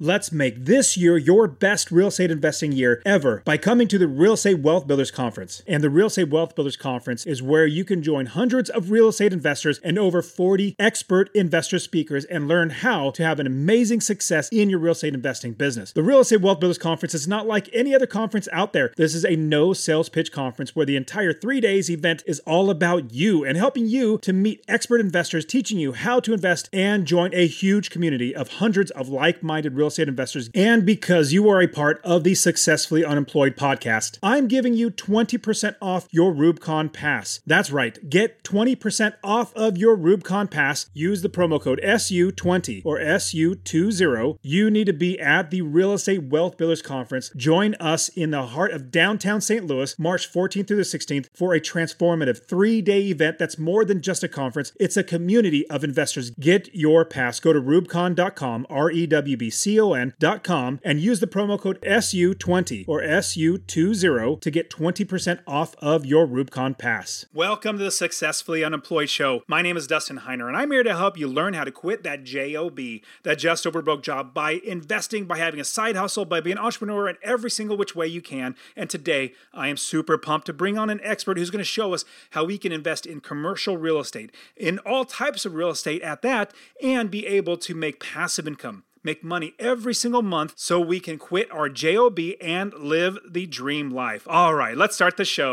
Let's make this year your best real estate investing year ever by coming to the Real Estate Wealth Builders Conference. And the Real Estate Wealth Builders Conference is where you can join hundreds of real estate investors and over 40 expert investor speakers and learn how to have an amazing success in your real estate investing business. The Real Estate Wealth Builders Conference is not like any other conference out there. This is a no sales pitch conference where the entire three days event is all about you and helping you to meet expert investors, teaching you how to invest and join a huge community of hundreds of like minded real real estate investors, and because you are a part of the Successfully Unemployed podcast, I'm giving you 20% off your REWBCON Pass. That's right, get 20% off of your REWBCON Pass. Use the promo code SU20 or SU20. You need to be at the Real Estate Wealth Builders Conference. Join us in the heart of downtown St. Louis, March 14th through the 16th, for a transformative three day event that's more than just a conference, it's a community of investors. Get your pass. Go to rewbcon.com, R E W B C con.com and use the promo code SU20 or SU20 to get 20% off of your REWBCON Pass. Welcome to the Successfully Unemployed Show. My name is Dustin Heiner, and I'm here to help you learn how to quit that JOB, that just over broke job, by investing, by having a side hustle, by being an entrepreneur in every single which way you can. And today, I am super pumped to bring on an expert who's going to show us how we can invest in commercial real estate, in all types of real estate at that, and be able to make passive income make money every single month so we can quit our JOB and live the dream life. All right, let's start the show.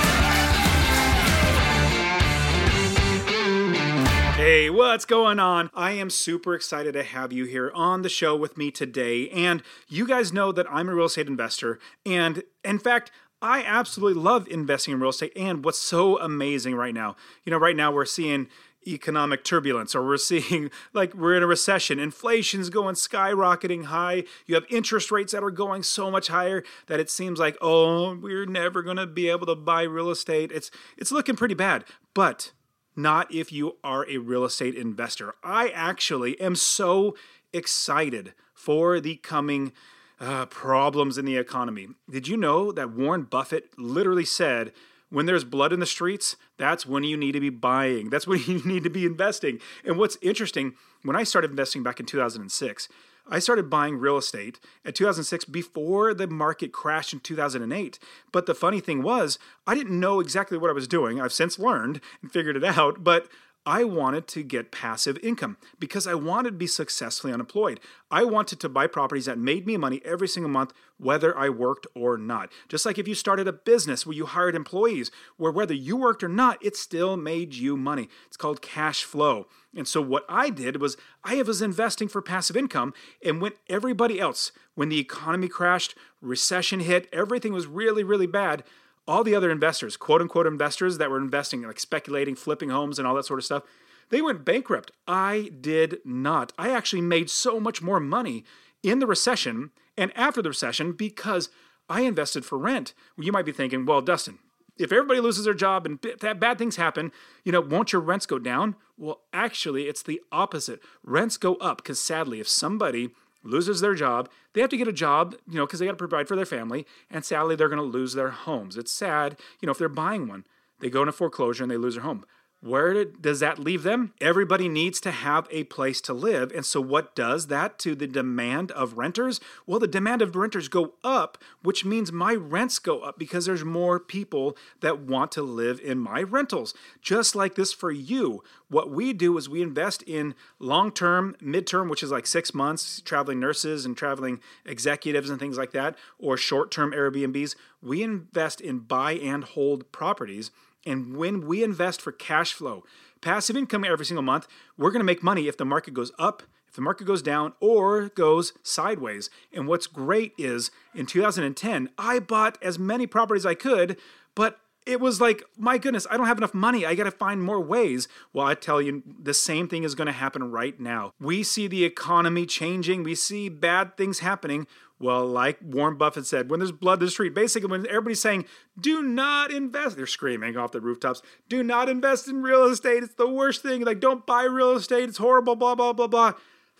Hey, what's going on? I am super excited to have you here on the show with me today. And you guys know that I'm a real estate investor. And in fact, I absolutely love investing in real estate. And what's so amazing right now, you know, right now we're seeing economic turbulence or we're seeing like we're in a recession inflation's going skyrocketing high you have interest rates that are going so much higher that it seems like oh we're never going to be able to buy real estate it's it's looking pretty bad but not if you are a real estate investor. I actually am so excited for the coming uh, problems in the economy. Did you know that Warren Buffett literally said, when there's blood in the streets, that's when you need to be buying. That's when you need to be investing. And what's interesting, when I started investing back in 2006, I started buying real estate at 2006 before the market crashed in 2008. But the funny thing was, I didn't know exactly what I was doing. I've since learned and figured it out, but I wanted to get passive income because I wanted to be successfully unemployed. I wanted to buy properties that made me money every single month, whether I worked or not. Just like if you started a business where you hired employees, where whether you worked or not, it still made you money. It's called cash flow. And so what I did was I was investing for passive income. And when everybody else, when the economy crashed, recession hit, everything was really, really bad, all the other investors, quote unquote investors that were investing, like speculating, flipping homes, and all that sort of stuff, they went bankrupt. I did not. I actually made so much more money in the recession and after the recession because I invested for rent. You might be thinking, well, Dustin, if everybody loses their job and bad things happen, you know, won't your rents go down? Well, actually, it's the opposite. Rents go up because sadly, if somebody loses their job. They have to get a job, you know, because they got to provide for their family. And sadly, they're going to lose their homes. It's sad, you know, if they're buying one, they go into foreclosure and they lose their home. Where did, does that leave them? Everybody needs to have a place to live. And so, what does that to the demand of renters? Well, the demand of renters go up, which means my rents go up because there's more people that want to live in my rentals. Just like this for you, what we do is we invest in long term, mid term, which is like six months, traveling nurses and traveling executives and things like that, or short term Airbnbs. We invest in buy and hold properties and when we invest for cash flow, passive income every single month, we're going to make money if the market goes up, if the market goes down, or goes sideways. And what's great is in 2010, I bought as many properties as I could, but it was like, my goodness, I don't have enough money. I got to find more ways. Well, I tell you, the same thing is going to happen right now. We see the economy changing, we see bad things happening. Well, like Warren Buffett said, when there's blood in the street, basically when everybody's saying, do not invest, they're screaming off the rooftops, do not invest in real estate. It's the worst thing. Like, don't buy real estate. It's horrible, blah, blah, blah, blah.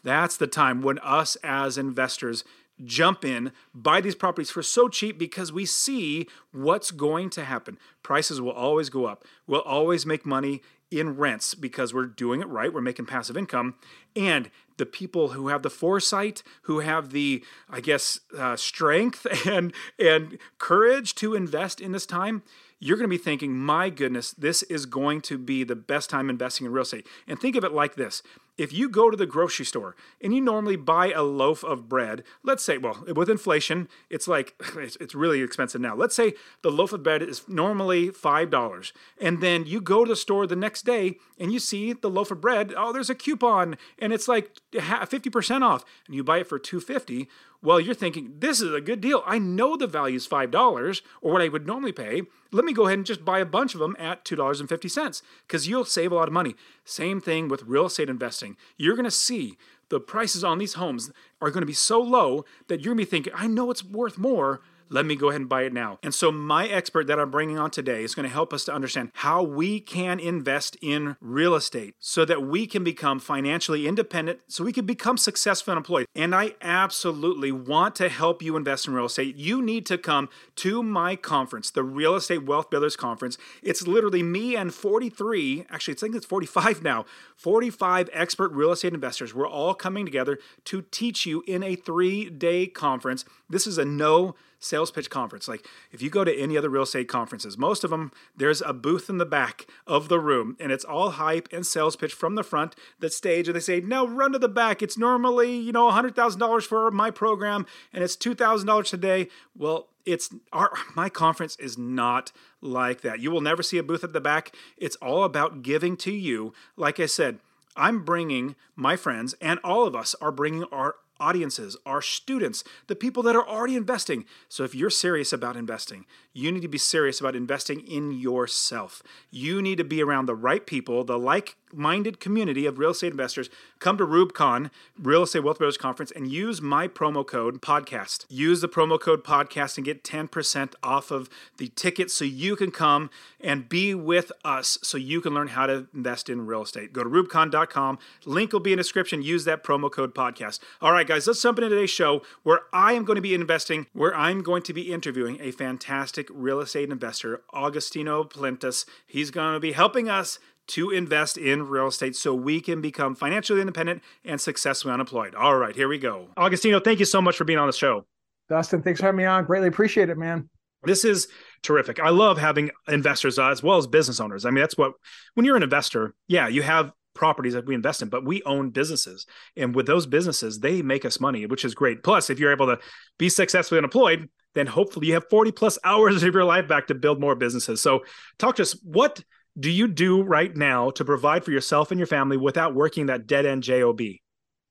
That's the time when us as investors jump in, buy these properties for so cheap because we see what's going to happen. Prices will always go up. We'll always make money in rents because we're doing it right. We're making passive income. And the people who have the foresight, who have the, I guess, uh, strength and and courage to invest in this time, you're going to be thinking, my goodness, this is going to be the best time investing in real estate. And think of it like this if you go to the grocery store and you normally buy a loaf of bread, let's say, well, with inflation, it's like, it's, it's really expensive now. Let's say the loaf of bread is normally $5. And then you go to the store the next day and you see the loaf of bread, oh, there's a coupon and it's like 50% off. And you buy it for 250 well, you're thinking, this is a good deal. I know the value is $5 or what I would normally pay. Let me go ahead and just buy a bunch of them at $2.50 because you'll save a lot of money. Same thing with real estate investing. You're going to see the prices on these homes are going to be so low that you're going to be thinking, I know it's worth more, let me go ahead and buy it now. And so, my expert that I'm bringing on today is going to help us to understand how we can invest in real estate so that we can become financially independent, so we can become successful and employed. And I absolutely want to help you invest in real estate. You need to come to my conference, the Real Estate Wealth Builders Conference. It's literally me and 43, actually, I think it's 45 now, 45 expert real estate investors. We're all coming together to teach you in a three day conference. This is a no sales pitch conference. Like if you go to any other real estate conferences, most of them, there's a booth in the back of the room and it's all hype and sales pitch from the front, the stage, and they say, now run to the back. It's normally, you know, $100,000 for my program and it's $2,000 today. Well, it's our my conference is not like that. You will never see a booth at the back. It's all about giving to you. Like I said, I'm bringing my friends and all of us are bringing our audiences, our students, the people that are already investing. So if you're serious about investing, you need to be serious about investing in yourself. You need to be around the right people, the like minded community of real estate investors. Come to REWBCON, Real Estate Wealth Builders Conference, and use my promo code podcast. Use the promo code podcast and get 10% off of the ticket so you can come and be with us so you can learn how to invest in real estate. Go to rewbcon.com. Link will be in the description. Use that promo code podcast. All right, guys, let's jump into today's show where I am going to be investing, where I'm going to be interviewing a fantastic fantastic real estate investor, Agostino Pintus. He's going to be helping us to invest in real estate so we can become financially independent and successfully unemployed. All right, here we go. Augustino, thank you so much for being on the show. Dustin, thanks for having me on. Greatly appreciate it, man. This is terrific. I love having investors uh, as well as business owners. I mean, that's what, when you're an investor, yeah, you have properties that we invest in, but we own businesses. And with those businesses, they make us money, which is great. Plus, if you're able to be successfully unemployed, then hopefully you have 40 plus hours of your life back to build more businesses. So, talk to us. What do you do right now to provide for yourself and your family without working that dead end job?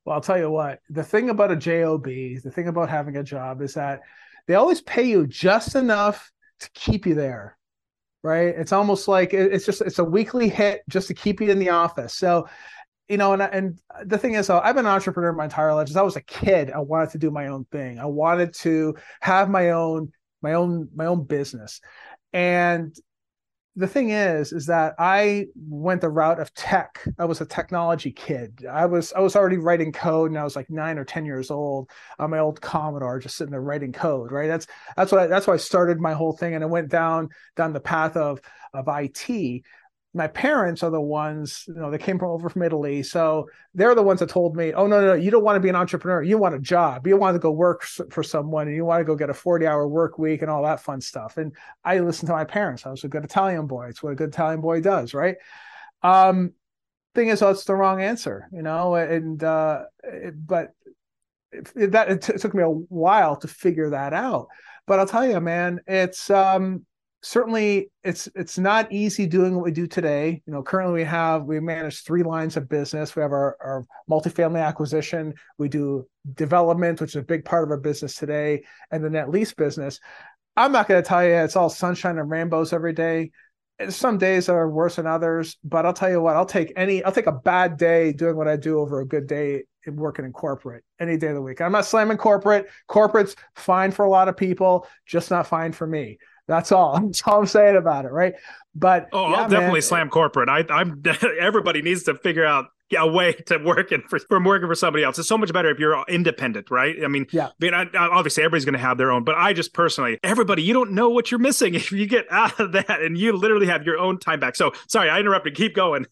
Well, I'll tell you what. The thing about a job, the thing about having a job, is that they always pay you just enough to keep you there right it's almost like it's just it's a weekly hit just to keep you in the office so you know, and and the thing is, I've been an entrepreneur my entire life. Since I was a kid, I wanted to do my own thing. I wanted to have my own my own my own business. And the thing is, is that I went the route of tech. I was a technology kid. I was I was already writing code, and I was like nine or ten years old on my old Commodore, just sitting there writing code. Right. That's that's what I, that's why I started my whole thing, and I went down down the path of of IT my parents are the ones you know they came from over from italy. So they're the ones that told me oh no no, no you don't want to be an entrepreneur. You want a job. You want to go work for someone and you want to go get a 40 hour work week and all that fun stuff. And i listened to my parents. I was a good italian boy. It's what a good italian boy does right? Um thing is oh, it's the wrong answer you know? And uh it, but it, that it, t- it took me a while to figure that out. But i'll tell you man it's um certainly it's it's not easy doing what we do today you know currently we have we manage three lines of business we have our, our multifamily acquisition we do development which is a big part of our business today and the net lease business I'm not going to tell you it's all sunshine and rainbows every day. Some days are worse than others, but I'll tell you what, I'll take any, I'll take a bad day doing what I do over a good day working in corporate any day of the week. I'm not slamming corporate. Corporate's fine for a lot of people, just not fine for me. That's all. That's all I'm saying about it, right? But oh, yeah, I'll definitely man. slam corporate. I, I'm everybody needs to figure out a way to working for from working for somebody else. It's so much better if you're independent, right? I mean, yeah. I mean, I, obviously everybody's going to have their own, but I just personally, everybody, you don't know what you're missing if you get out of that and you literally have your own time back. So sorry, I interrupted. Keep going.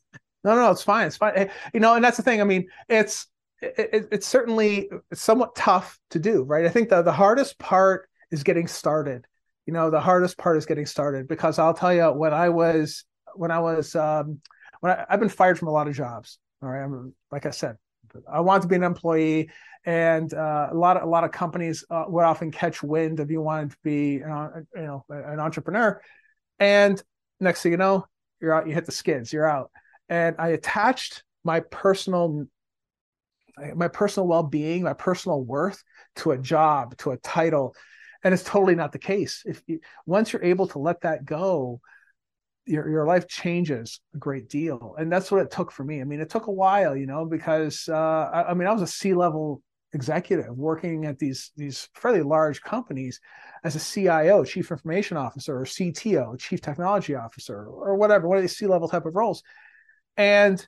No, no, it's fine. It's fine. You know, and that's the thing. I mean, it's it, it's certainly somewhat tough to do, right? I think the the hardest part is getting started you know the hardest part is getting started because i'll tell you when i was when i was um when I, i've been fired from a lot of jobs all right? I'm like i said i want to be an employee and uh, a lot of a lot of companies uh, would often catch wind of you wanting to be you you know an entrepreneur. And next thing you know you're out you hit the skids you're out. And i attached my personal my personal well-being my personal worth to a job to a title and it's totally not the case. If you, once you're able to let that go your, your life changes a great deal. And that's what it took for me. I mean it took a while you know because uh, I, I, mean i was a c-level executive working at these these fairly large companies as a cio chief information officer or cto chief technology officer or whatever one of these c-level type of roles. And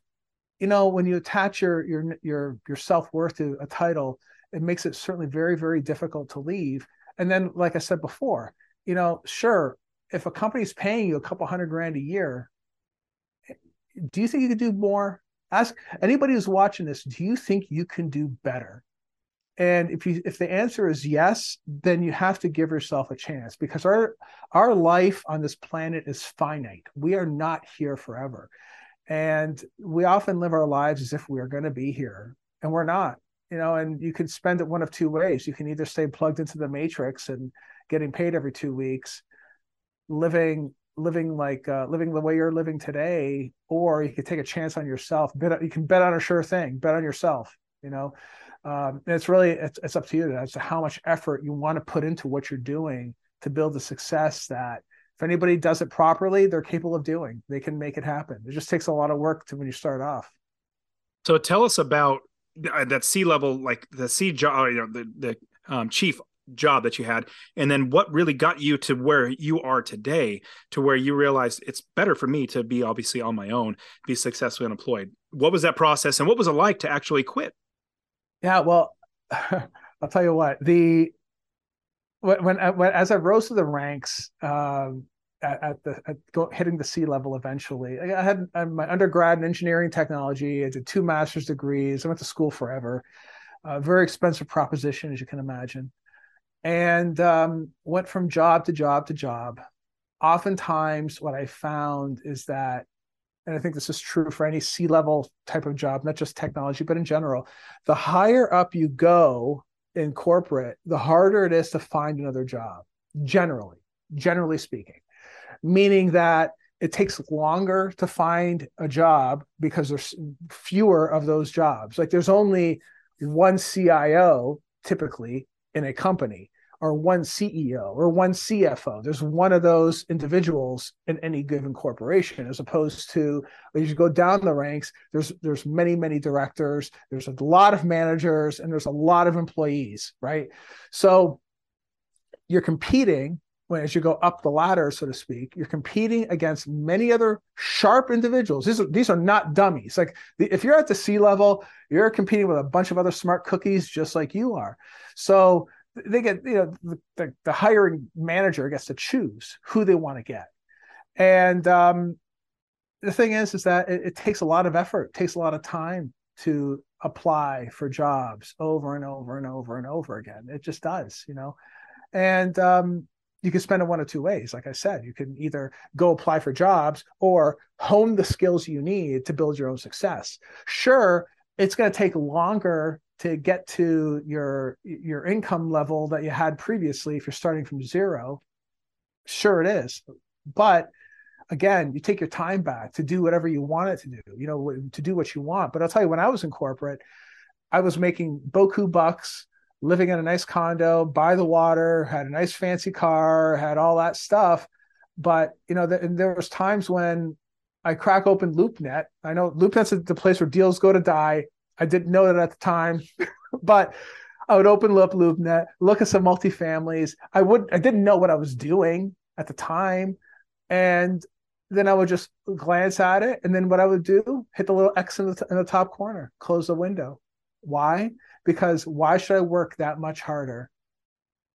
you know when you attach your your your your self-worth to a title it makes it certainly very very difficult to leave and then, like I said before, you know, sure, if a company's paying you a couple hundred grand a year, do you think you could do more? Ask anybody who's watching this, do you think you can do better? And if you if the answer is yes, then you have to give yourself a chance because our our life on this planet is finite. We are not here forever. And we often live our lives as if we are going to be here, and we're not you know, and you can spend it one of two ways. You can either stay plugged into the matrix and getting paid every two weeks, living living like uh, living the way you're living today, or you can take a chance on yourself. Bet you can bet on a sure thing. Bet on yourself. You know, um, it's really it's, it's up to you as to how much effort you want to put into what you're doing to build the success that if anybody does it properly, they're capable of doing. They can make it happen. It just takes a lot of work to when you start off. So tell us about uh, that C level, like the C job, you know, the the um, chief job that you had, and then what really got you to where you are today, to where you realized it's better for me to be obviously on my own, be successfully unemployed. What was that process, and what was it like to actually quit? Yeah, well, I'll tell you what the when, when, when as I rose to the ranks, um, at, at the at go, hitting the C level eventually. I had, I had my undergrad in engineering technology. I did two master's degrees. I went to school forever. A very expensive proposition, as you can imagine, and um, went from job to job to job. Oftentimes, what I found is that, and I think this is true for any C level type of job, not just technology, but in general, the higher up you go in corporate, the harder it is to find another job. Generally, generally speaking meaning that it takes longer to find a job because there's fewer of those jobs. Like there's only one CIO typically in a company, or one CEO, or one CFO. There's one of those individuals in any given corporation, as opposed to as you go down the ranks, there's there's many many directors, there's a lot of managers, and there's a lot of employees, right? So you're competing when as you go up the ladder, so to speak, you're competing against many other sharp individuals. These are, these are not dummies. Like the, if you're at the C level, you're competing with a bunch of other smart cookies just like you are. So they get, you know, the, the, the hiring manager gets to choose who they want to get. And um, the thing is, is that it, it takes a lot of effort, takes a lot of time to apply for jobs over and over and over and over again. It just does, you know. And um, you can spend it one of two ways. Like I said, you can either go apply for jobs or hone the skills you need to build your own success. Sure, it's going to take longer to get to your your income level that you had previously if you're starting from zero. Sure, it is, but again, you take your time back to do whatever you want it to do. You know, to do what you want. But I'll tell you, when I was in corporate, I was making boku bucks living in a nice condo by the water, had a nice fancy car, had all that stuff. But you know, the, there was times when I crack open LoopNet. I know LoopNet's the place where deals go to die. I didn't know that at the time, but I would open up LoopNet, look at some multifamilies. I would I didn't know what I was doing at the time, and then I would just glance at it, and then what I would do, hit the little X in the, in the top corner, close the window. Why? Because why should I work that much harder?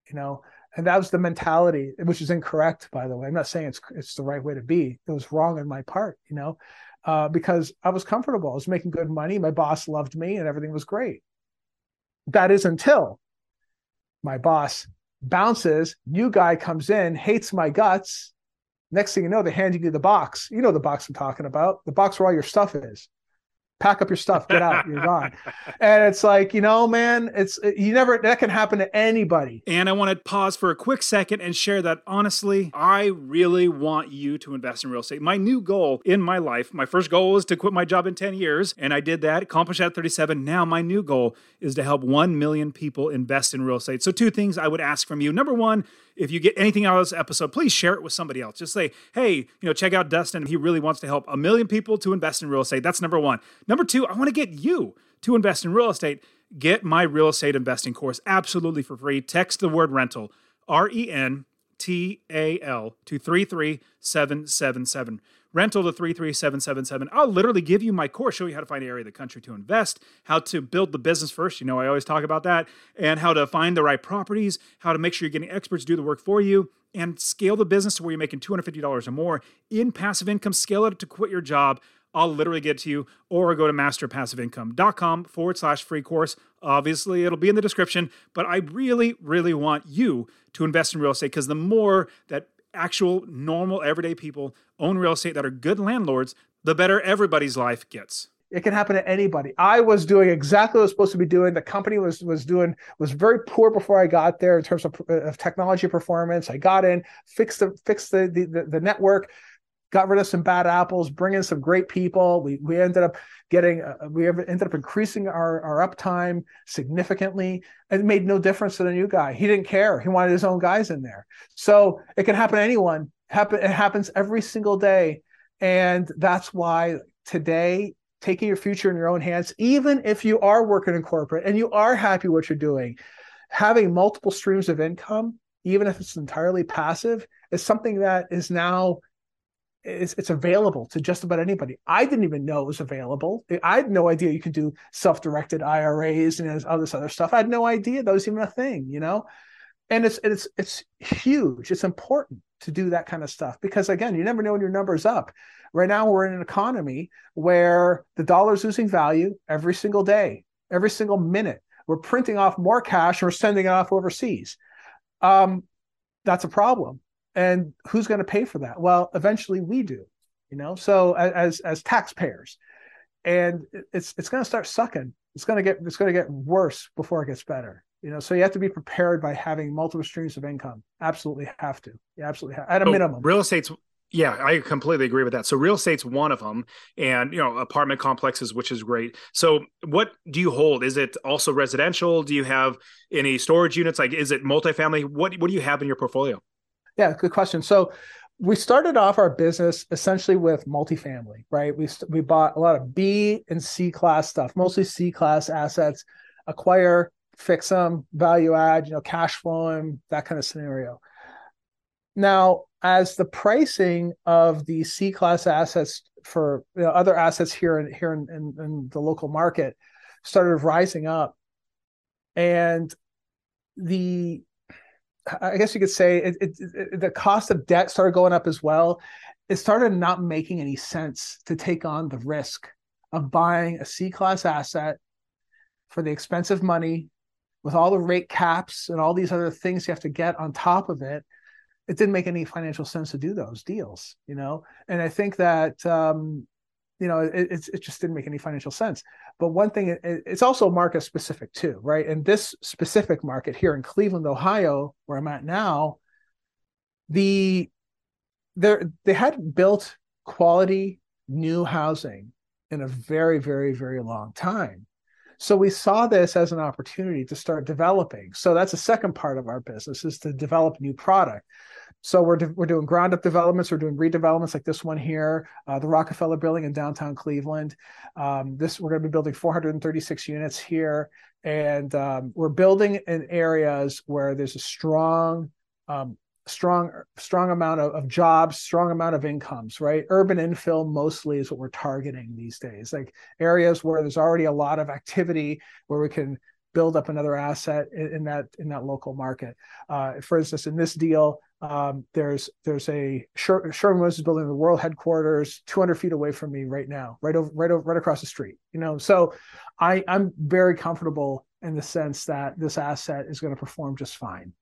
You know, and that was the mentality, which is incorrect, by the way. I'm not saying it's it's the right way to be. It was wrong on my part, you know, uh, because I was comfortable. I was making good money. My boss loved me, and everything was great. That is until my boss bounces, new guy comes in, hates my guts. Next thing you know, they're handing you the box. You know the box I'm talking about, the box where all your stuff is pack up your stuff, get out, you're gone. And it's like, you know, man, it's you never that can happen to anybody. And I want to pause for a quick second and share that honestly, I really want you to invest in real estate. My new goal in my life, my first goal was to quit my job in 10 years, and I did that, accomplished that at 37. Now my new goal is to help 1 million people invest in real estate. So two things I would ask from you. Number 1, if you get anything out of this episode, please share it with somebody else. Just say, hey, you know, check out Dustin. He really wants to help a million people to invest in real estate. That's number one. Number two, I want to get you to invest in real estate. Get my real estate investing course absolutely for free. Text the word rental, R E N T A L, to 33777 rental to 33777. I'll literally give you my course, show you how to find an area of the country to invest, how to build the business first. You know, I always talk about that, and how to find the right properties, how to make sure you're getting experts to do the work for you, and scale the business to where you're making $250 or more in passive income. Scale it to quit your job. I'll literally get to you, or go to masterpassiveincome.com forward slash free course. Obviously, it'll be in the description, but I really, really want you to invest in real estate because the more that actual, normal, everyday people own real estate that are good landlords, the better everybody's life gets. It can happen to anybody. I was doing exactly what I was supposed to be doing. The company was was doing was very poor before I got there in terms of, of technology performance. I got in, fixed the fixed the, the the network, got rid of some bad apples, bring in some great people. We we ended up getting uh, we ended up increasing our our uptime significantly. It made no difference to the new guy. He didn't care. He wanted his own guys in there. So it can happen to anyone. Happen it happens every single day, and that's why today taking your future in your own hands, even if you are working in corporate and you are happy what you're doing, having multiple streams of income, even if it's entirely passive, is something that is now it's, it's available to just about anybody. I didn't even know it was available. I had no idea you could do self-directed IRAs and all this other stuff. I had no idea that was even a thing, you know. And it's it's it's huge. It's important to do that kind of stuff because again, you never know when your number's up. Right now, we're in an economy where the dollar's losing value every single day, every single minute. We're printing off more cash and we're sending it off overseas. Um, that's a problem and who's going to pay for that well eventually we do you know so as as taxpayers and it's it's going to start sucking it's going to get it's going to get worse before it gets better you know so you have to be prepared by having multiple streams of income absolutely have to you absolutely have, at a so minimum real estate's yeah, I completely agree with that. So real estate's one of them, and you know apartment complexes, which is great. So what do you hold? Is it also residential? Do you have any storage units? Like, is it multifamily? What what do you have in your portfolio? Yeah, good question. So we started off our business essentially with multifamily, right? We we bought a lot of B and C class stuff, mostly C class assets, acquire, fix them, value add, you know, cash flowing, that kind of scenario. Now, as the pricing of the C class assets for you know, other assets here in here in, in, in the local market started rising up, and the I guess you could say it, it, it, the cost of debt started going up as well. It started not making any sense to take on the risk of buying a C class asset for the expensive money with all the rate caps and all these other things you have to get on top of it. It didn't make any financial sense to do those deals, you know. And I think that um, you know it, it just didn't make any financial sense but one thing it, it's also market specific too right and this specific market here in cleveland ohio where i'm at now the there they had built quality new housing in a very very very long time So we saw this as an opportunity to start developing. So that's the second part of our business is to develop new product. So we're de- we're doing ground up developments. We're doing redevelopments like this one here, uh, the Rockefeller Building in downtown Cleveland. Um, this we're going to be building 436 units here, and um, we're building in areas where there's a strong um, strong strong amount of, of, jobs strong amount of incomes right urban infill mostly is what we're targeting these days like areas where there's already a lot of activity where we can build up another asset in, in that in that local market uh, for instance in this deal um, there's there's a Sherwin-Williams building the world headquarters 200 feet away from me right now right over right over right across the street you know so i i'm very comfortable in the sense that this asset is going to perform just fine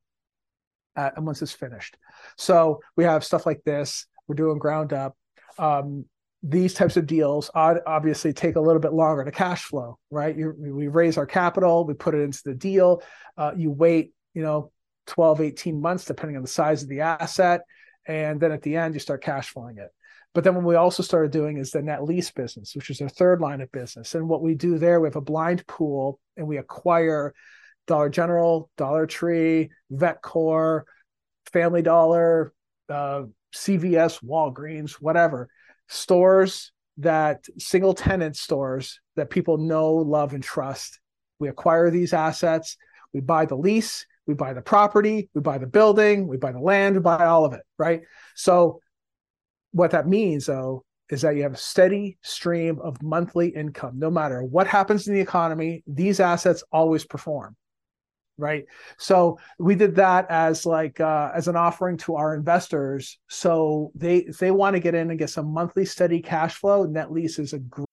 uh, and once it's finished. So we have stuff like this. We're doing ground up. Um, these types of deals obviously take a little bit longer to cash flow, right? You, we raise our capital, we put it into the deal. Uh, you wait, you know, 12, 18 months, depending on the size of the asset. And then at the end, you start cash flowing it. But then what we also started doing is the net lease business, which is our third line of business. And what we do there, we have a blind pool and we acquire Dollar General, Dollar Tree, Vetcor, Family Dollar, uh, CVS, Walgreens, whatever stores that single tenant stores that people know, love, and trust. We acquire these assets, we buy the lease, we buy the property, we buy the building, we buy the land, we buy all of it, right? So, what that means though is that you have a steady stream of monthly income. No matter what happens in the economy, these assets always perform right so we did that as like uh, as an offering to our investors so they if they want to get in and get some monthly steady cash flow net lease is a great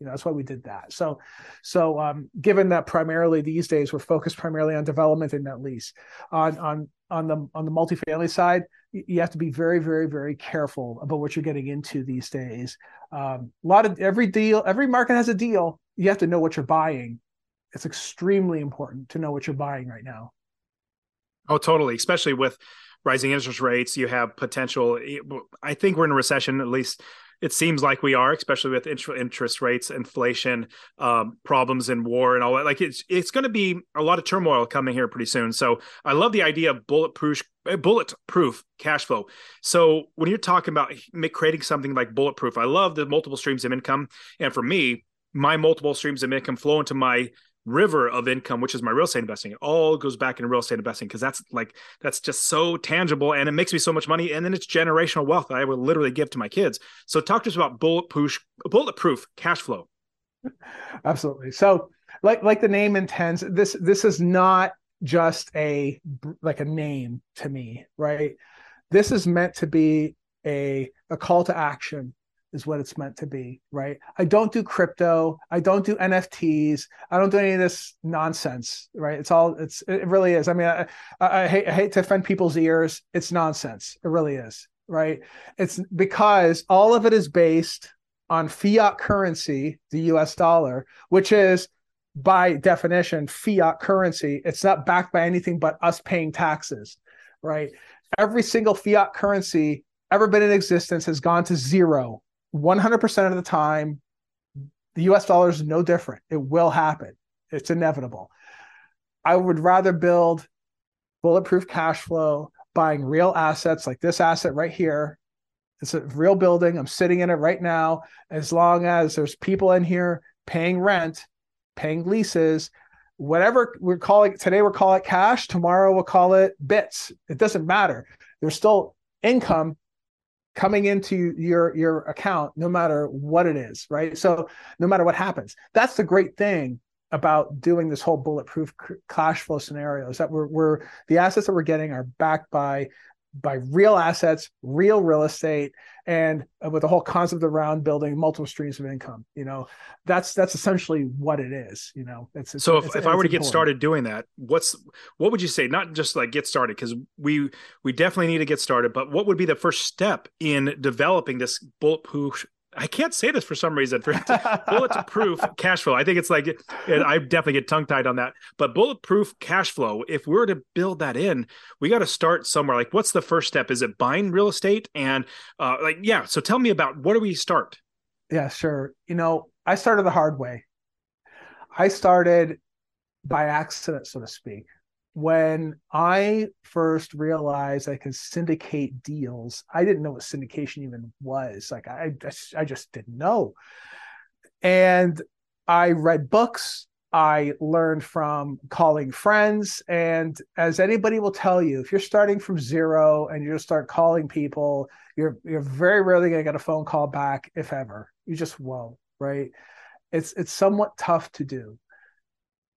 you know that's why we did that. So so um, given that primarily these days we're focused primarily on development and net lease on on on the on the multifamily side you have to be very very very careful about what you're getting into these days. Um, a lot of every deal every market has a deal. You have to know what you're buying. It's extremely important to know what you're buying right now. Oh totally especially with rising interest rates you have potential i think we're in a recession at least it seems like we are, especially with interest rates, inflation, um, problems in war, and all that. Like it's it's going to be a lot of turmoil coming here pretty soon. So I love the idea of bulletproof eh, bulletproof cash flow. So when you're talking about creating something like bulletproof, I love the multiple streams of income, and for me, my multiple streams of income flow into my river of income, which is my real estate investing. It all goes back into real estate investing because that's like that's just so tangible and it makes me so much money. And then it's generational wealth that I would literally give to my kids. So talk to us about bulletproof bulletproof cash flow. Absolutely. So like like the name intends, this this is not just a like a name to me, right? This is meant to be a a call to action is what it's meant to be, right? I don't do crypto. I don't do NFTs. I don't do any of this nonsense, right? It's all it's it really is. I mean, I, I, I, hate, I hate to offend people's ears. It's nonsense. It really is, right? It's because all of it is based on fiat currency, the U.S. dollar, which is by definition fiat currency. It's not backed by anything but us paying taxes, right? Every single fiat currency ever been in existence has gone to zero 100% of the time, the US dollar is no different. It will happen, it's inevitable. I would rather build bulletproof cash flow, buying real assets like this asset right here. It's a real building. I'm sitting in it right now. As long as there's people in here paying rent, paying leases, whatever we're calling today, we're calling it cash. Tomorrow, we'll call it bits. It doesn't matter. There's still income coming into your your account no matter what it is right? So no matter what happens. That's the great thing about doing this whole bulletproof cash flow scenario is that we're, we're the assets that we're getting are backed by by real assets, real real estate, and uh, with the whole concept around building multiple streams of income. You know, that's that's essentially what it is. You know, it's, it's so if, it's, if I were to get started doing that, what's what would you say? Not just like get started because we we definitely need to get started, but what would be the first step in developing this bulletproof I can't say this for some reason. Bulletproof cash flow, I think it's like I definitely get tongue tied on that. But bulletproof cash flow, if we were to build that in, we got to start somewhere. Like, what's the first step? Is it buying real estate? And uh, like, yeah. So tell me about where do we start? Yeah, sure. You know, I started the hard way. I started by accident, so to speak when I first realized I could syndicate deals, I didn't know what syndication even was. Like I, I just didn't know. And I read books. I learned from calling friends. And as anybody will tell you, if you're starting from zero and you just start calling people, you're you're very rarely going to get a phone call back, if ever. You just won't, right? It's it's somewhat tough to do.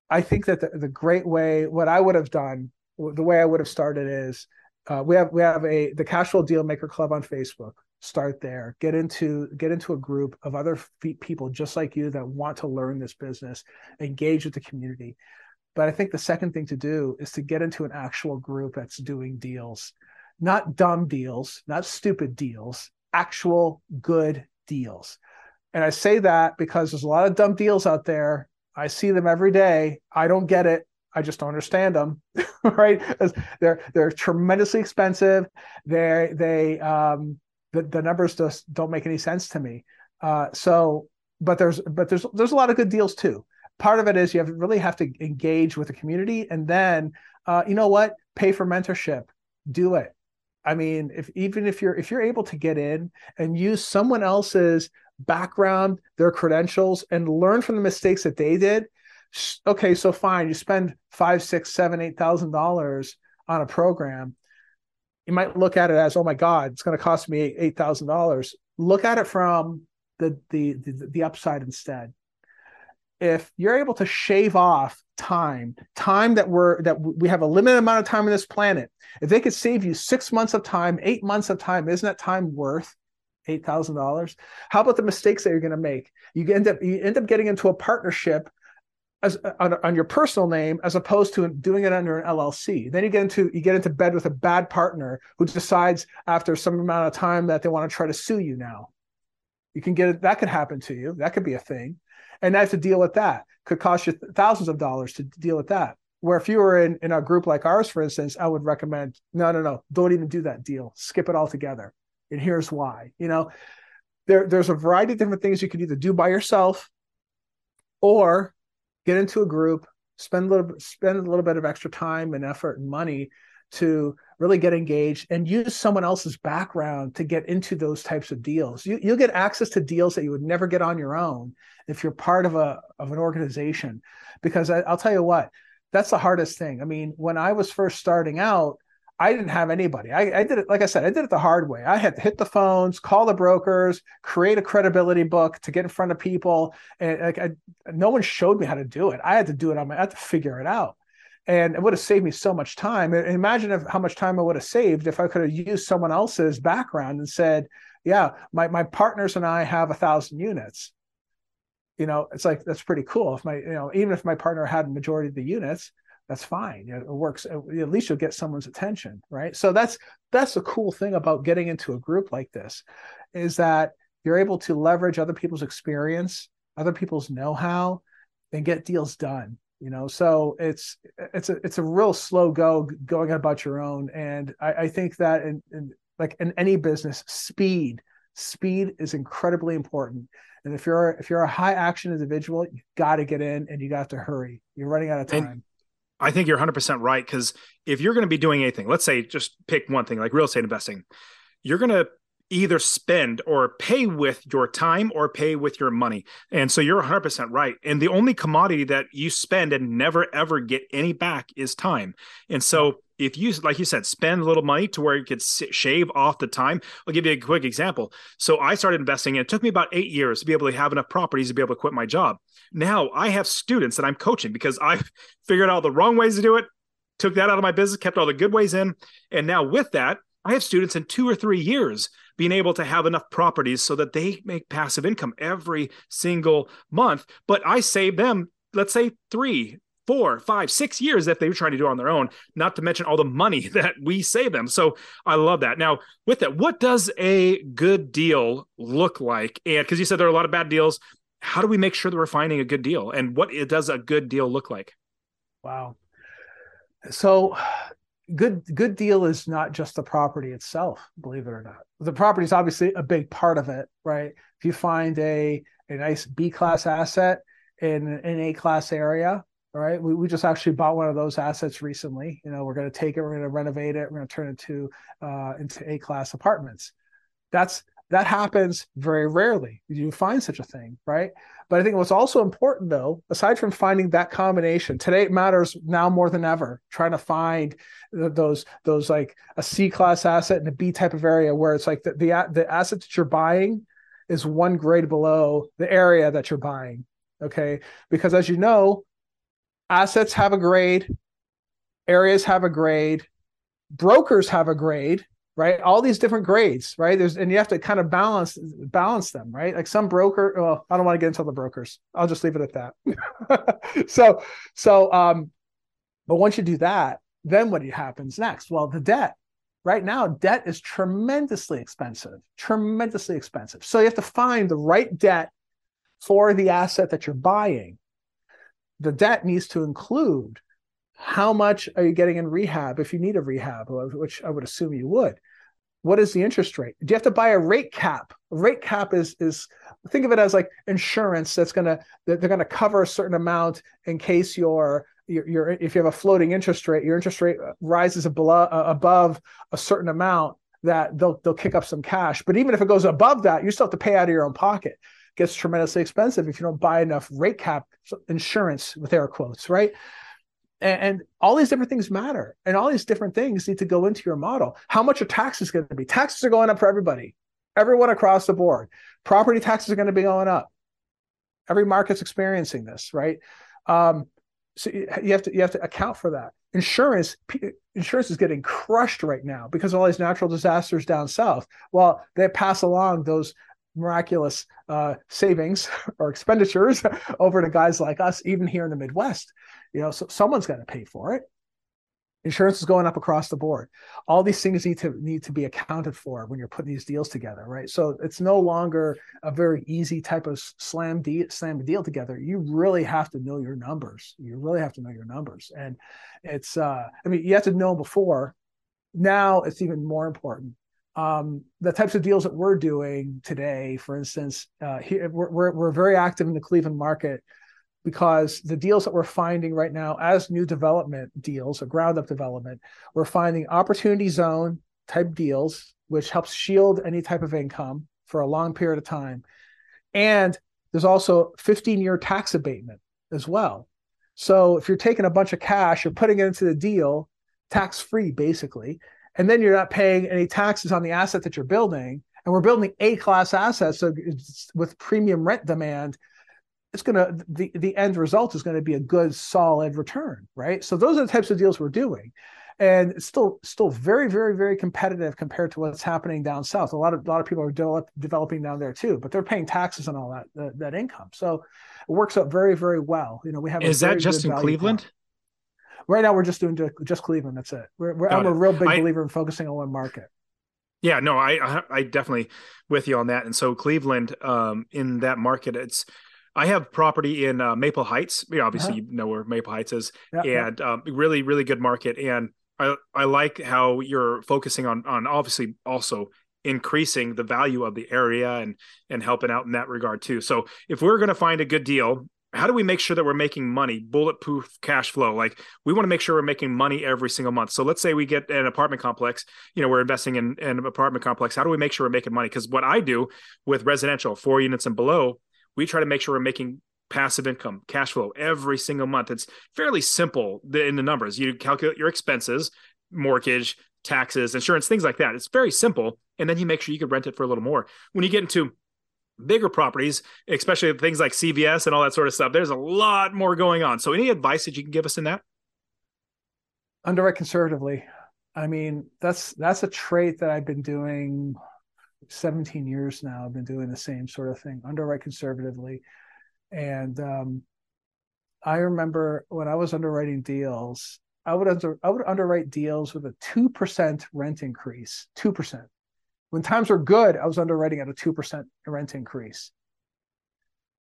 I think that the, the great way, what I would have done, the way I would have started is uh, we have we have a the Casual flow deal maker club on Facebook. Start there. Get into get into a group of other people just like you that want to learn this business. Engage with the community. But I think the second thing to do is to get into an actual group that's doing deals, not dumb deals, not stupid deals, actual good deals. And I say that because there's a lot of dumb deals out there I see them every day. I don't get it. I just don't understand them, right? They're they're tremendously expensive. They they um the, the numbers just don't make any sense to me. Uh, so, but there's but there's there's a lot of good deals too. Part of it is you have really have to engage with the community, and then uh, you know what, pay for mentorship. Do it. I mean, if even if you're if you're able to get in and use someone else's background, their credentials, and learn from the mistakes that they did. Okay, so fine, you spend five, six, seven, eight thousand dollars on a program. You might look at it as, oh my God, it's going to cost me eight thousand dollars. Look at it from the, the the the upside instead. If you're able to shave off time, time that we're that we have a limited amount of time on this planet, if they could save you six months of time, eight months of time, isn't that time worth eight thousand dollars. How about the mistakes that you're going to make? You end up you end up getting into a partnership as on, on, your personal name as opposed to doing it under an LLC. Then you get into you get into bed with a bad partner who decides after some amount of time that they want to try to sue you now. You can get it that could happen to you. That could be a thing. And I have to deal with that. Could cost you thousands of dollars to deal with that. Where if you were in, in a group like ours, for instance, I would recommend no, no, no, don't even do that deal. Skip it altogether and here's why. You know, there, there's a variety of different things you can either do by yourself or get into a group, spend a little spend a little bit of extra time and effort and money to really get engaged and use someone else's background to get into those types of deals. You, you'll get access to deals that you would never get on your own if you're part of a of an organization. Because I, I'll tell you what, that's the hardest thing. I mean, when I was first starting out, I didn't have anybody. I, I, did it, like I said, I did it the hard way. I had to hit the phones, call the brokers, create a credibility book to get in front of people. And like, I, no one showed me how to do it. I had to do it on my, I had to figure it out. And it would have saved me so much time. And imagine if, how much time I would have saved if I could have used someone else's background and said, yeah, my, my partners and I have a thousand units. You know, it's like, that's pretty cool. If my, you know, even if my partner had a majority of the units, that's fine. It works. At least you'll get someone's attention, right? So that's that's the cool thing about getting into a group like this, is that you're able to leverage other people's experience, other people's know-how, and get deals done. You know, so it's it's a it's a real slow go going about your own, and I, I think that in, in like in any business, speed speed is incredibly important. And if you're if you're a high action individual, you got to get in and you got to hurry. You're running out of time. And- I think you're 100% right because if you're going to be doing anything, let's say just pick one thing like real estate investing, you're going to either spend or pay with your time or pay with your money. And so you're 100% right. And the only commodity that you spend and never ever get any back is time. And so if you like you said spend a little money to where you could shave off the time i'll give you a quick example so i started investing and it took me about eight years to be able to have enough properties to be able to quit my job now i have students that i'm coaching because i've figured out the wrong ways to do it took that out of my business kept all the good ways in and now with that i have students in two or three years being able to have enough properties so that they make passive income every single month but i save them let's say three four, five, six years if they were trying to do it on their own, not to mention all the money that we save them. So I love that. Now, with that, what does a good deal look like? And because you said there are a lot of bad deals, how do we make sure that we're finding a good deal? And what does a good deal look like? Wow. So good good deal is not just the property itself, believe it or not. The property is obviously a big part of it, right? If you find a a nice B class asset in an A class area, right We, we just actually bought one of those assets recently. You know, we're going to take it, we're going to renovate it, we're going to turn it to uh, into A class apartments. That's that happens very rarely. You find such a thing, right? But I think what's also important though, aside from finding that combination, today it matters now more than ever, trying to find those those like a C class asset in a B type of area where it's like the, the the asset that you're buying is one grade below the area that you're buying. Okay. Because as you know, assets have a grade, areas have a grade, brokers have a grade, right? All these different grades, right? There's and you have to kind of balance balance them, right? Like some broker, well, I don't want to get into the brokers. I'll just leave it at that. so so um but once you do that, then what happens next? Well, the debt. Right now, debt is tremendously expensive, tremendously expensive. So you have to find the right debt for the asset that you're buying the debt needs to include how much are you getting in rehab if you need a rehab, which I would assume you would. What is the interest rate? Do you have to buy a rate cap? A rate cap is is think of it as like insurance that's gonna that they're gonna cover a certain amount in case your your, if you have a floating interest rate, your interest rate uh, rises above, uh, above a certain amount that they'll they'll kick up some cash. But even if it goes above that, you still have to pay out of your own pocket It gets tremendously expensive if you don't buy enough rate cap insurance with air quotes, right? And, and all these different things matter, and all these different things need to go into your model. How much are taxes going to be? Taxes are going up for everybody, everyone across the board. Property taxes are going to be going up. Every market's experiencing this, right? Um, so you have to you have to account for that. Insurance insurance is getting crushed right now because of all these natural disasters down south. Well, they pass along those miraculous uh, savings or expenditures over to guys like us, even here in the Midwest. You know, so someone's got to pay for it. Insurance is going up across the board. All these things need to need to be accounted for when you're putting these deals together, right? So it's no longer a very easy type of slam deal, slam a deal together. You really have to know your numbers. You really have to know your numbers, and it's. uh I mean, you have to know before. Now it's even more important um, the types of deals that we're doing today, for instance, uh, here, we're, we're very active in the Cleveland market because the deals that we're finding right now as new development deals or ground up development, we're finding opportunity zone type deals, which helps shield any type of income for a long period of time. And there's also 15 year tax abatement as well. So if you're taking a bunch of cash, you're putting it into the deal tax free basically and then you're not paying any taxes on the asset that you're building. And we're building a class assets so with premium rent demand it's going to the, the end result is going to be a good solid return right? So those are the types of deals we're doing. And it's still still very very very competitive compared to what's happening down south. A lot of a lot of people are develop, developing down there too but they're paying taxes on all that, that, that income. So it works out very very well. You know we have is that just in cleveland Right now, we're just doing just Cleveland. That's it. We're, we're I'm it. a real big I, believer in focusing on one market. Yeah, no, I I definitely with you on that. And so Cleveland, um, in that market, it's I have property in uh, Maple Heights. Obviously, uh-huh. you know where Maple Heights is, yeah, and yeah. Um, really, really good market. And I I like how you're focusing on on obviously also increasing the value of the area and and helping out in that regard too. So if we're going to find a good deal, how do we make sure that we're making money? Bulletproof cash flow. Like we want to make sure we're making money every single month. So let's say we get an apartment complex you know we're investing in, in an apartment complex. How do we make sure we're making money? Because what i do with residential four units and below we try to make sure we're making passive income cash flow every single month. It's fairly simple in the numbers. You calculate your expenses mortgage taxes insurance things like that. It's very simple and then you make sure you can rent it for a little more. When you get into bigger properties, especially things like CVS and all that sort of stuff, there's a lot more going on. So, any advice that you can give us in that? Underwrite conservatively. I mean, that's that's a trait that I've been doing 17 years now. I've been doing the same sort of thing. Underwrite conservatively, and um, I remember when I was underwriting deals, I would under I would underwrite deals with a two percent rent increase, two percent when times were good, I was underwriting at a 2% rent increase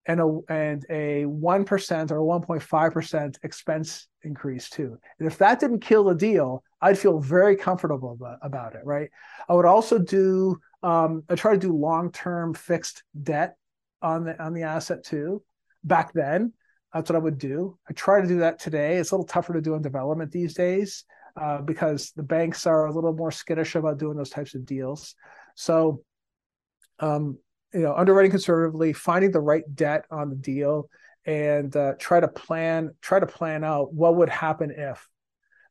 and a and a 1% or 1.5% expense increase too. And if that didn't kill the deal, I'd feel very comfortable about, it, right? I would also do um, I try to do long-term fixed debt on the on the asset too. Back then, that's what I would do. I try to do that today. It's a little tougher to do in development these days uh, because the banks are a little more skittish about doing those types of deals. So, um, you know, underwriting conservatively, finding the right debt on the deal, and uh, try to plan try to plan out what would happen if,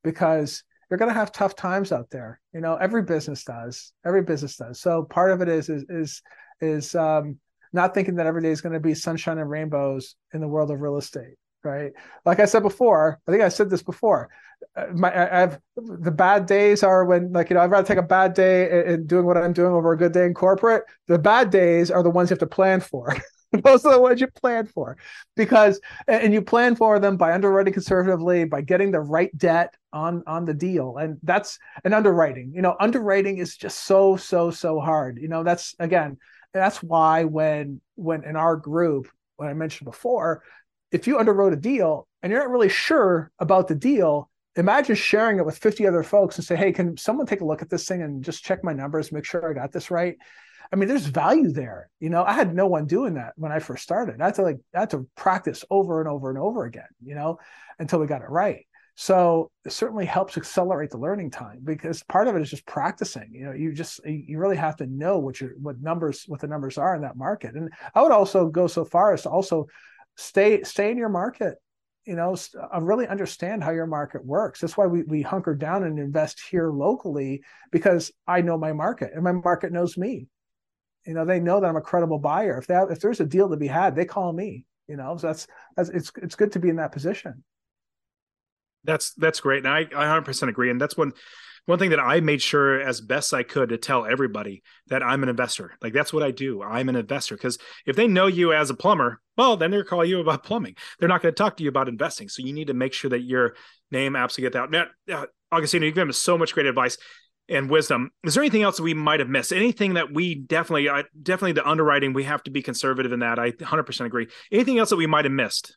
because you're going to have tough times out there. You know, every business does. Every business does. So part of it is is is is um, not thinking that every day is going to be sunshine and rainbows in the world of real estate right? Like I said before, I think I said this before. Uh, my, I have the bad days are when, like, you know, I'd rather take a bad day and doing what I'm doing over a good day in corporate. The bad days are the ones you have to plan for. Those are the ones you plan for because, and you plan for them by underwriting conservatively, by getting the right debt on on the deal, and that's an underwriting. You know, underwriting is just so so so hard. You know, that's again, that's why when when in our group, when I mentioned before, if you underwrote a deal and you're not really sure about the deal, imagine sharing it with 50 other folks and say, hey, can someone take a look at this thing and just check my numbers, make sure I got this right? I mean, there's value there. You know, I had no one doing that when I first started. I had to like I had to practice over and over and over again, you know, until we got it right. So it certainly helps accelerate the learning time because part of it is just practicing. You know, you just you really have to know what your what numbers what the numbers are in that market. And I would also go so far as to also stay stay in your market you know uh, really understand how your market works. That's why we, we hunker down and invest here locally because i know my market and my market knows me. You know they know that i'm a credible buyer. If that if there's a deal to be had they call me you know so that's that's it's it's good to be in that position. That's that's great. And i, I 100% agree. And that's when one thing that I made sure as best I could to tell everybody that I'm an investor. Like that's what I do. I'm an investor because if they know you as a plumber, well, then they're calling you about plumbing. They're not going to talk to you about investing. So you need to make sure that your name absolutely gets out. Now, uh, Agostino, you've given us so much great advice and wisdom. Is there anything else that we might have missed? Anything that we definitely, uh, definitely the underwriting, we have to be conservative in that. I 100% agree. Anything else that we might have missed?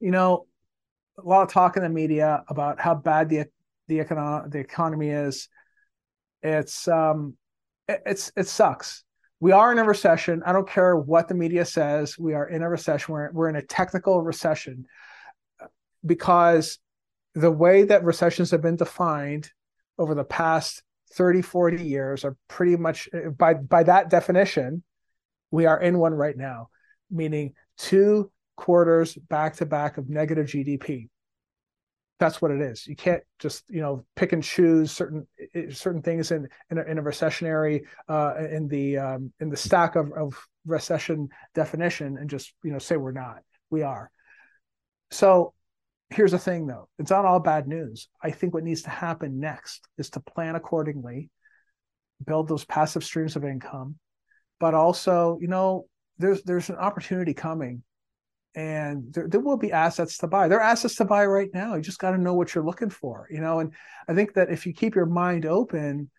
You know, a lot of talk in the media about how bad the the economic the economy is. It's um, it, it's it sucks. We are in a recession. I don't care what the media says. We are in a recession. We're we're in a technical recession because the way that recessions have been defined over the past 30 40 years are pretty much by by that definition we are in one right now meaning two quarters back to back of negative gdp that's what it is. You can't just you know pick and choose certain certain things in in a, in a recessionary uh, in the um, in the stack of, of recession definition and just you know say we're not. We are. So here's the thing though it's not all bad news i think what needs to happen next is to plan accordingly build those passive streams of income but also you know there's there's an opportunity coming and there, there will be assets to buy. There are assets to buy right now. You just got to know what you're looking for, you know. And I think that if you keep your mind open,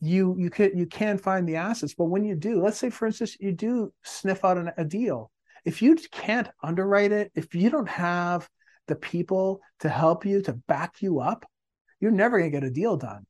you you can you can find the assets. But when you do, let's say for instance, you do sniff out an, a deal. If you can't underwrite it, if you don't have the people to help you to back you up, you're never going to get a deal done.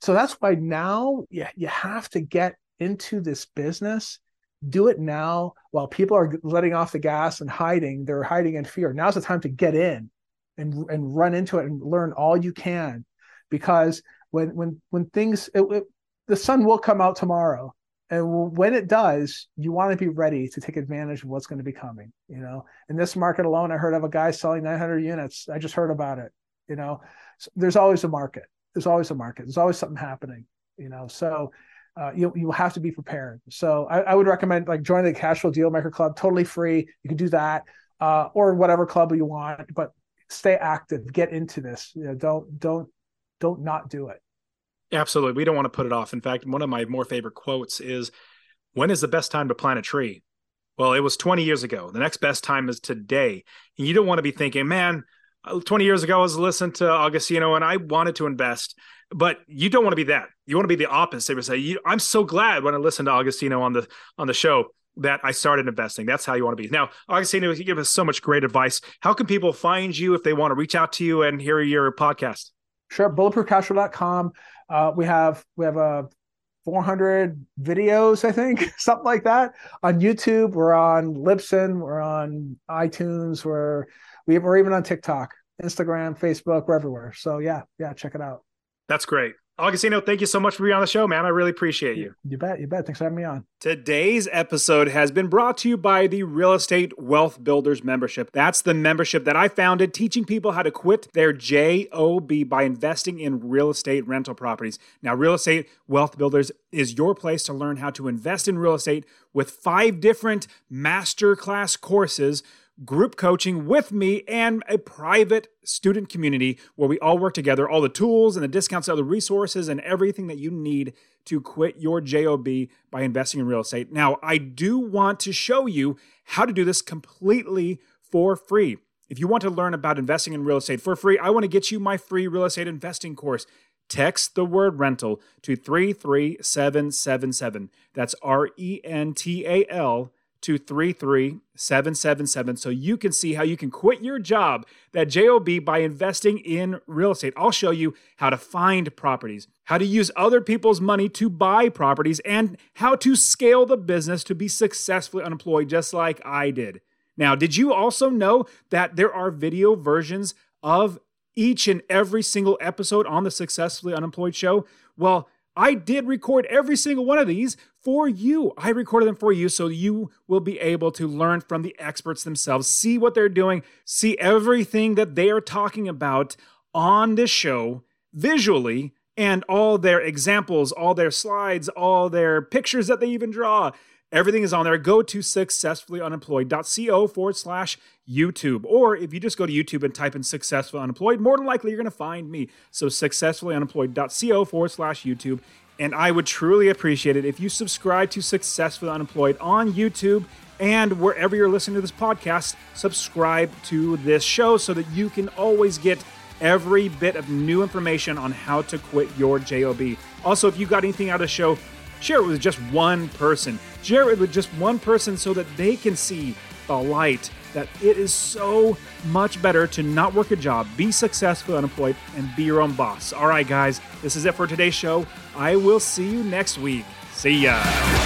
So that's why now you, you have to get into this business do it now while people are letting off the gas and hiding. They're hiding in fear. Now's the time to get in and and run into it and learn all you can, because when when when things it, it, the sun will come out tomorrow, and when it does, you want to be ready to take advantage of what's going to be coming. You know, in this market alone, I heard of a guy selling 900 units. I just heard about it. You know, so there's always a market. There's always a market. There's always something happening. You know, so uh, you you have to be prepared. So I, I, would recommend like joining the Cashflow Deal Maker Club, totally free. You can do that, uh, or whatever club you want, but stay active. Get into this. You know, don't don't don't not do it. Absolutely, we don't want to put it off. In fact, one of my more favorite quotes is, "When is the best time to plant a tree?" Well, it was 20 years ago. The next best time is today. And you don't want to be thinking, man, uh, 20 years ago, I was listening to Agostino and I wanted to invest. But you don't want to be that. You want to be the opposite. You say, I'm so glad when I listened to Agostino on the on the show that I started investing. That's how you want to be. Now, Agostino, you give us so much great advice. How can people find you if they want to reach out to you and hear your podcast? Sure. Bulletproofcashflow.com. Uh, we have we have a uh, 400 videos, I think, something like that on YouTube. We're on Libsyn. We're on iTunes. We're we, we're even on TikTok, Instagram, Facebook. We're everywhere. So yeah, yeah, check it out. That's great. Agostino, thank you so much for being on the show, man. I really appreciate you. You bet. You bet. Thanks for having me on. Today's episode has been brought to you by the Real Estate Wealth Builders membership. That's the membership that I founded, teaching people how to quit their JOB by investing in real estate rental properties. Now, Real Estate Wealth Builders is your place to learn how to invest in real estate with five different masterclass courses group coaching with me and a private student community where we all work together, all the tools and the discounts, all the resources and everything that you need to quit your JOB by investing in real estate. Now, I do want to show you how to do this completely for free. If you want to learn about investing in real estate for free, I want to get you my free real estate investing course. Text the word rental to 33777. That's R E N T A L to 33777 so you can see how you can quit your job, that JOB, by investing in real estate. I'll show you how to find properties, how to use other people's money to buy properties, and how to scale the business to be successfully unemployed, just like I did. Now, did you also know that there are video versions of each and every single episode on the Successfully Unemployed show? Well, I did record every single one of these for you. I recorded them for you so you will be able to learn from the experts themselves, see what they're doing, see everything that they are talking about on this show visually, and all their examples, all their slides, all their pictures that they even draw. Everything is on there. Go to successfullyunemployed.co forward slash YouTube. Or if you just go to YouTube and type in successfully unemployed, more than likely you're going to find me. So successfullyunemployed.co forward slash YouTube. And I would truly appreciate it if you subscribe to Successfully Unemployed on YouTube and wherever you're listening to this podcast, subscribe to this show so that you can always get every bit of new information on how to quit your JOB. Also, if you got anything out of the show, Share it with just one person. Share it with just one person so that they can see the light that it is so much better to not work a job, be successful unemployed, and be your own boss. All right, guys, this is it for today's show. I will see you next week. See ya.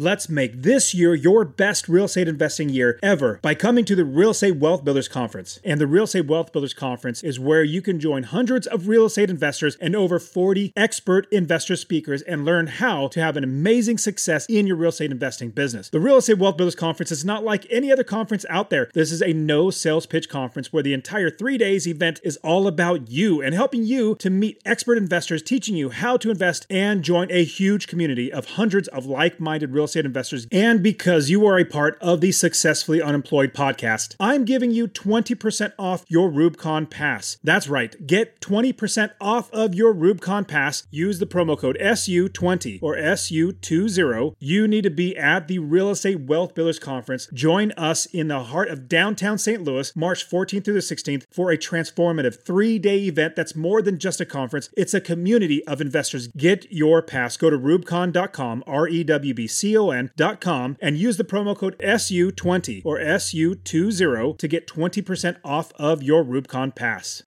Let's make this year your best real estate investing year ever by coming to the Real Estate Wealth Builders Conference. And the Real Estate Wealth Builders Conference is where you can join hundreds of real estate investors and over 40 expert investor speakers and learn how to have an amazing success in your real estate investing business. The Real Estate Wealth Builders Conference is not like any other conference out there. This is a no sales pitch conference where the entire three days event is all about you and helping you to meet expert investors, teaching you how to invest and join a huge community of hundreds of like minded real estate investors, and because you are a part of the Successfully Unemployed podcast, I'm giving you 20% off your REWBCON Pass. That's right, get 20% off of your REWBCON Pass. Use the promo code SU20 or SU20. You need to be at the Real Estate Wealth Builders Conference. Join us in the heart of downtown St. Louis, March 14th through the 16th, for a transformative three day event that's more than just a conference, it's a community of investors. Get your pass. Go to rewbcon.com, R E W B C O con.com and use the promo code SU20 or SU20 to get 20% off of your REWBCON Pass.